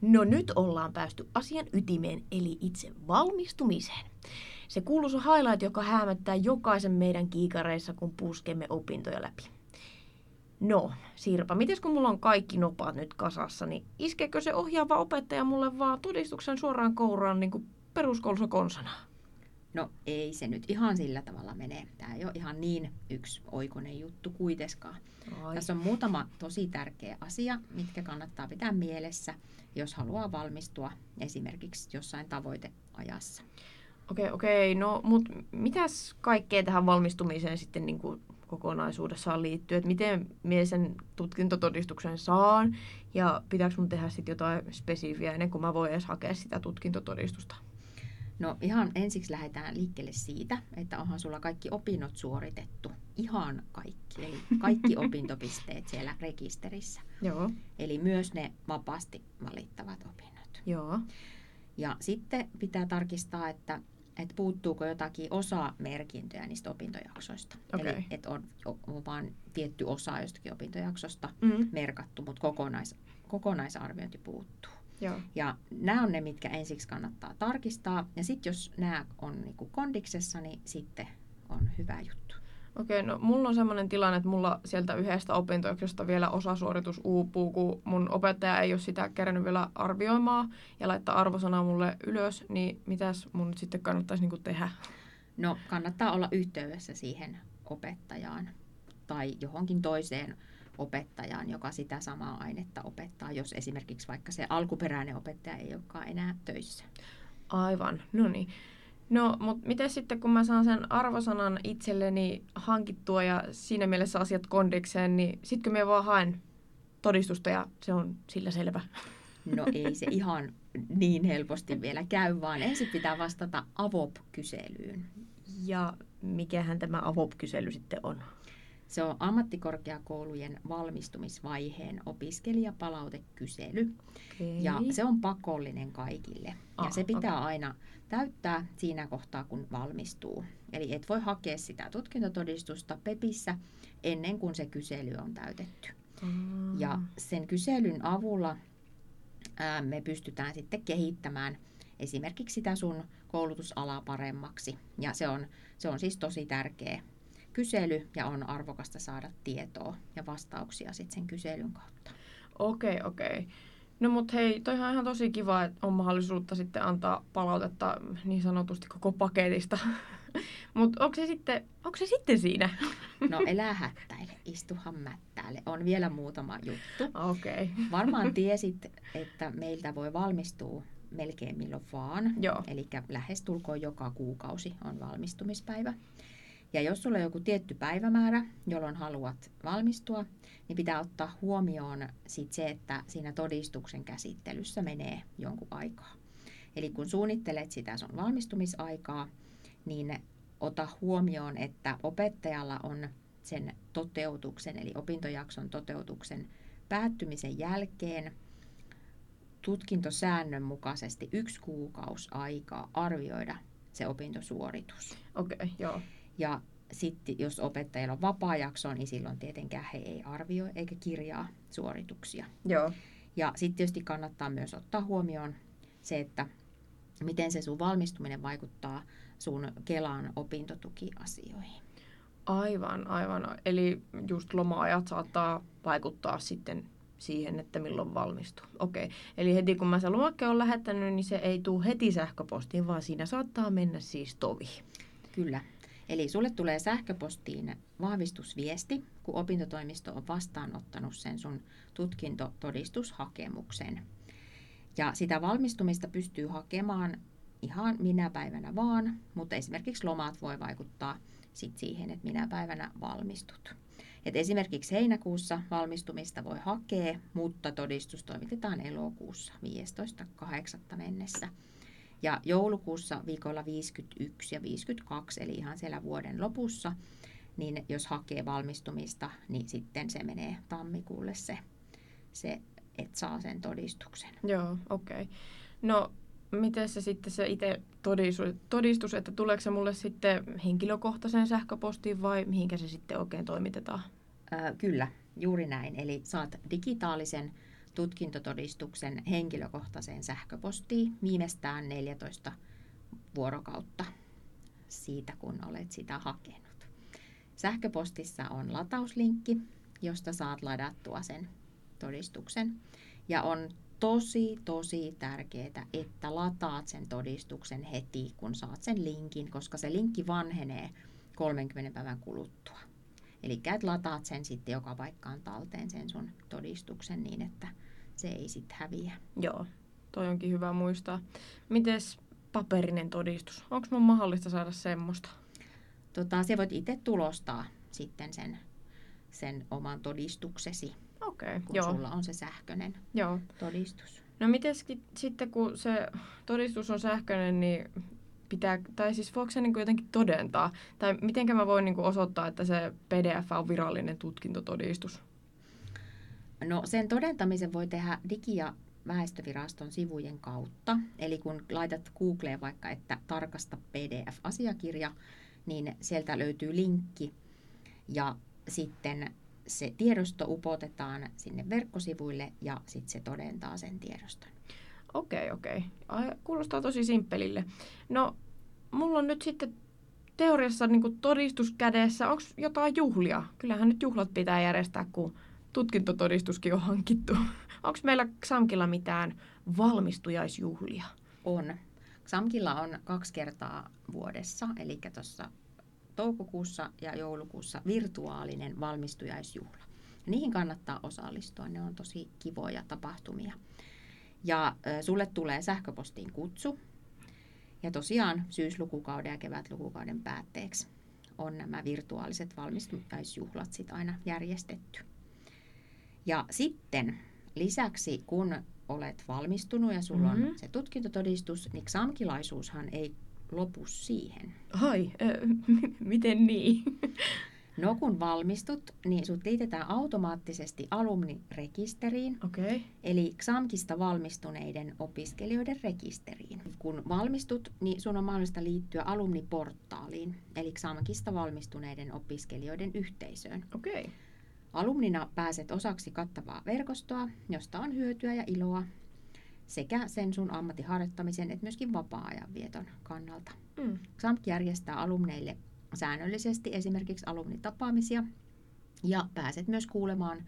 No nyt ollaan päästy asian ytimeen, eli itse valmistumiseen. Se kuuluisa highlight, joka hämättää jokaisen meidän kiikareissa, kun puskemme opintoja läpi. No, Sirpa, miten kun mulla on kaikki nopat nyt kasassa, niin iskeekö se ohjaava opettaja mulle vaan todistuksen suoraan kouraan niin kuin peruskoulussa konsana? No ei se nyt ihan sillä tavalla mene. Tämä ei ole ihan niin yksi oikoinen juttu kuitenkaan. Ai. Tässä on muutama tosi tärkeä asia, mitkä kannattaa pitää mielessä, jos haluaa valmistua esimerkiksi jossain tavoiteajassa. Okei, okay, okei. Okay. No, mutta mitäs kaikkea tähän valmistumiseen sitten niin kuin kokonaisuudessaan liittyy? Että miten minä sen tutkintotodistuksen saan ja pitääkö mun tehdä sitten jotain spesifiä ennen kuin mä voin edes hakea sitä tutkintotodistusta? No ihan ensiksi lähdetään liikkeelle siitä, että onhan sulla kaikki opinnot suoritettu. Ihan kaikki. Eli kaikki opintopisteet siellä rekisterissä. Joo. Eli myös ne vapaasti valittavat opinnot. Joo. Ja sitten pitää tarkistaa, että, että puuttuuko jotakin osa-merkintöjä niistä opintojaksoista. Okay. Eli että on, on vain tietty osa jostakin opintojaksosta Mm. merkattu, mutta kokonais, kokonaisarviointi puuttuu. Joo. Ja nämä on ne, mitkä ensiksi kannattaa tarkistaa. Ja sitten jos nämä on niinku kondiksessa, niin sitten on hyvä juttu. Okei, no mulla on semmoinen tilanne, että mulla sieltä yhdestä opintojaksosta vielä osasuoritus uupuu, kun mun opettaja ei ole sitä kerännyt vielä arvioimaan ja laittaa arvosanaa mulle ylös, niin mitäs mun nyt sitten kannattaisi niinku tehdä? No kannattaa olla yhteydessä siihen opettajaan tai johonkin toiseen opettajaan, joka sitä samaa ainetta opettaa, jos esimerkiksi vaikka se alkuperäinen opettaja ei olekaan enää töissä. Aivan, no niin. No, mutta miten sitten, kun mä saan sen arvosanan itselleni hankittua ja siinä mielessä asiat kondikseen, niin kun mä vaan haen todistusta ja se on sillä selvä. No ei se ihan niin helposti vielä käy, vaan ensin pitää vastata AVOP-kyselyyn. Ja mikähän tämä AVOP-kysely sitten on? Se on ammattikorkeakoulujen valmistumisvaiheen opiskelijapalautekysely. Okay. Ja se on pakollinen kaikille. Ah, ja se pitää okei. aina täyttää siinä kohtaa, kun valmistuu. Eli et voi hakea sitä tutkintotodistusta PEPissä ennen kuin se kysely on täytetty. Mm. Ja sen kyselyn avulla ää, me pystytään sitten kehittämään esimerkiksi sitä sun koulutusalaa paremmaksi. Ja se on, se on siis tosi tärkeä kysely ja on arvokasta saada tietoa ja vastauksia sitten sen kyselyn kautta. Okei, okei. No mut hei, toihan on ihan tosi kiva, että on mahdollisuutta sitten antaa palautetta niin sanotusti koko paketista. Mutta onko se, sitten, onko se sitten siinä? No elää hättäile, istuhan mättäälle. On vielä muutama juttu. Okei. Okay. Varmaan tiesit, että meiltä voi valmistua melkein milloin vaan. Joo. Eli lähestulkoon joka kuukausi on valmistumispäivä. Ja jos sulla on joku tietty päivämäärä, jolloin haluat valmistua, niin pitää ottaa huomioon sit se, että siinä todistuksen käsittelyssä menee jonkun aikaa. Eli kun suunnittelet sitä sun valmistumisaikaa, niin ota huomioon, että opettajalla on sen toteutuksen, eli opintojakson toteutuksen päättymisen jälkeen tutkintosäännön mukaisesti yksi kuukausi aikaa arvioida se opintosuoritus. Okei, okay, joo. Ja sitten jos opettajilla on vapaa-jakso, niin silloin tietenkään he ei arvioi eikä kirjaa suorituksia. Joo. Ja sitten tietysti kannattaa myös ottaa huomioon se, että miten se sun valmistuminen vaikuttaa sun Kelan opintotukiasioihin. Aivan, aivan. Eli just loma-ajat saattaa vaikuttaa sitten siihen, että milloin valmistuu. Okei, eli heti kun mä sen lomakkeen on lähettänyt, niin se ei tule heti sähköpostiin, vaan siinä saattaa mennä siis tovi. Kyllä. Eli sulle tulee sähköpostiin vahvistusviesti, kun opintotoimisto on vastaanottanut sen sun tutkintotodistushakemuksen. Ja sitä valmistumista pystyy hakemaan ihan minä päivänä vaan, mutta esimerkiksi lomat voi vaikuttaa sit siihen, että minä päivänä valmistut. Et esimerkiksi heinäkuussa valmistumista voi hakea, mutta todistus toimitetaan elokuussa 15.8. mennessä. Ja joulukuussa viikolla 51 ja 52, eli ihan siellä vuoden lopussa, niin jos hakee valmistumista, niin sitten se menee tammikuulle se, se että saa sen todistuksen. Joo, okei. Okay. No, miten se sitten se itse todistus, todistus, että tuleeko se mulle sitten henkilökohtaisen sähköpostiin vai mihinkä se sitten oikein toimitetaan? Kyllä, juuri näin. Eli saat digitaalisen tutkintotodistuksen henkilökohtaiseen sähköpostiin viimeistään 14 vuorokautta siitä, kun olet sitä hakenut. Sähköpostissa on latauslinkki, josta saat ladattua sen todistuksen. Ja on tosi, tosi tärkeää, että lataat sen todistuksen heti, kun saat sen linkin, koska se linkki vanhenee 30 päivän kuluttua. Eli et lataat sen sitten joka paikkaan talteen sen sun todistuksen niin, että se ei sitten häviä. Joo, toi onkin hyvä muistaa. Mites paperinen todistus? Onko mun mahdollista saada semmoista? Tota, se voit itse tulostaa sitten sen, sen oman todistuksesi. Okei, kun joo. sulla on se sähköinen joo. todistus. No miten sitten, kun se todistus on sähköinen, niin pitää, tai siis voiko se niin kuin jotenkin todentaa? Tai miten mä voin niin kuin osoittaa, että se PDF on virallinen tutkintotodistus? No sen todentamisen voi tehdä Digi- ja väestöviraston sivujen kautta. Eli kun laitat Googleen vaikka, että tarkasta PDF-asiakirja, niin sieltä löytyy linkki ja sitten se tiedosto upotetaan sinne verkkosivuille ja sitten se todentaa sen tiedoston. Okei, okei. Kuulostaa tosi simppelille. No, mulla on nyt sitten teoriassa niin todistus kädessä. Onko jotain juhlia? Kyllähän nyt juhlat pitää järjestää, kun tutkintotodistuskin on hankittu. Onko meillä Xamkilla mitään valmistujaisjuhlia? On. Xamkilla on kaksi kertaa vuodessa, eli tuossa toukokuussa ja joulukuussa virtuaalinen valmistujaisjuhla. Niihin kannattaa osallistua, ne on tosi kivoja tapahtumia. Ja sulle tulee sähköpostiin kutsu. Ja tosiaan syyslukukauden ja kevätlukukauden päätteeksi on nämä virtuaaliset valmistujaisjuhlat sit aina järjestetty. Ja sitten lisäksi, kun olet valmistunut ja sulla mm-hmm. on se tutkintotodistus, niin XAMKilaisuushan ei lopu siihen. Ai, äh, miten niin? No kun valmistut, niin sut liitetään automaattisesti alumnirekisteriin, okay. eli XAMKista valmistuneiden opiskelijoiden rekisteriin. Kun valmistut, niin sun on mahdollista liittyä alumniportaaliin, eli XAMKista valmistuneiden opiskelijoiden yhteisöön. Okay. Alumnina pääset osaksi kattavaa verkostoa, josta on hyötyä ja iloa sekä sen sun ammattiharjoittamisen että myöskin vapaa-ajan vieton kannalta. Mm. XAMK järjestää alumneille säännöllisesti esimerkiksi alumnitapaamisia ja pääset myös kuulemaan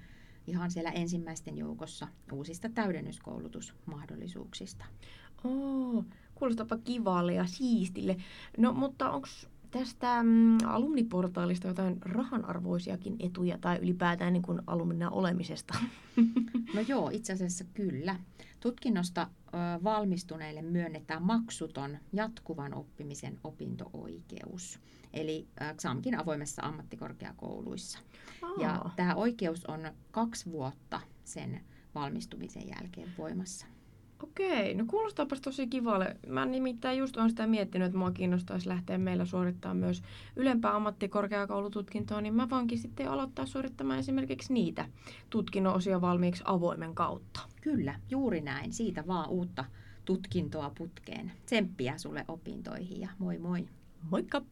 ihan siellä ensimmäisten joukossa uusista täydennyskoulutusmahdollisuuksista. Oo, kuulostapa kivalle ja siistille. No mutta onko tästä mm, alumniportaalista jotain rahanarvoisiakin etuja tai ylipäätään niin kuin alumnina olemisesta? No joo, itse asiassa kyllä. Tutkinnosta ö, valmistuneille myönnetään maksuton jatkuvan oppimisen opinto-oikeus. Eli XAMKin avoimessa ammattikorkeakouluissa. Aa. Ja tämä oikeus on kaksi vuotta sen valmistumisen jälkeen voimassa. Okei, no kuulostaapas tosi kivalle. Mä nimittäin just on sitä miettinyt, että mua kiinnostaisi lähteä meillä suorittaa myös ylempää ammattikorkeakoulututkintoa, niin mä voinkin sitten aloittaa suorittamaan esimerkiksi niitä tutkinnon osia valmiiksi avoimen kautta. Kyllä, juuri näin. Siitä vaan uutta tutkintoa putkeen. Tsemppiä sulle opintoihin ja moi moi. Moikka!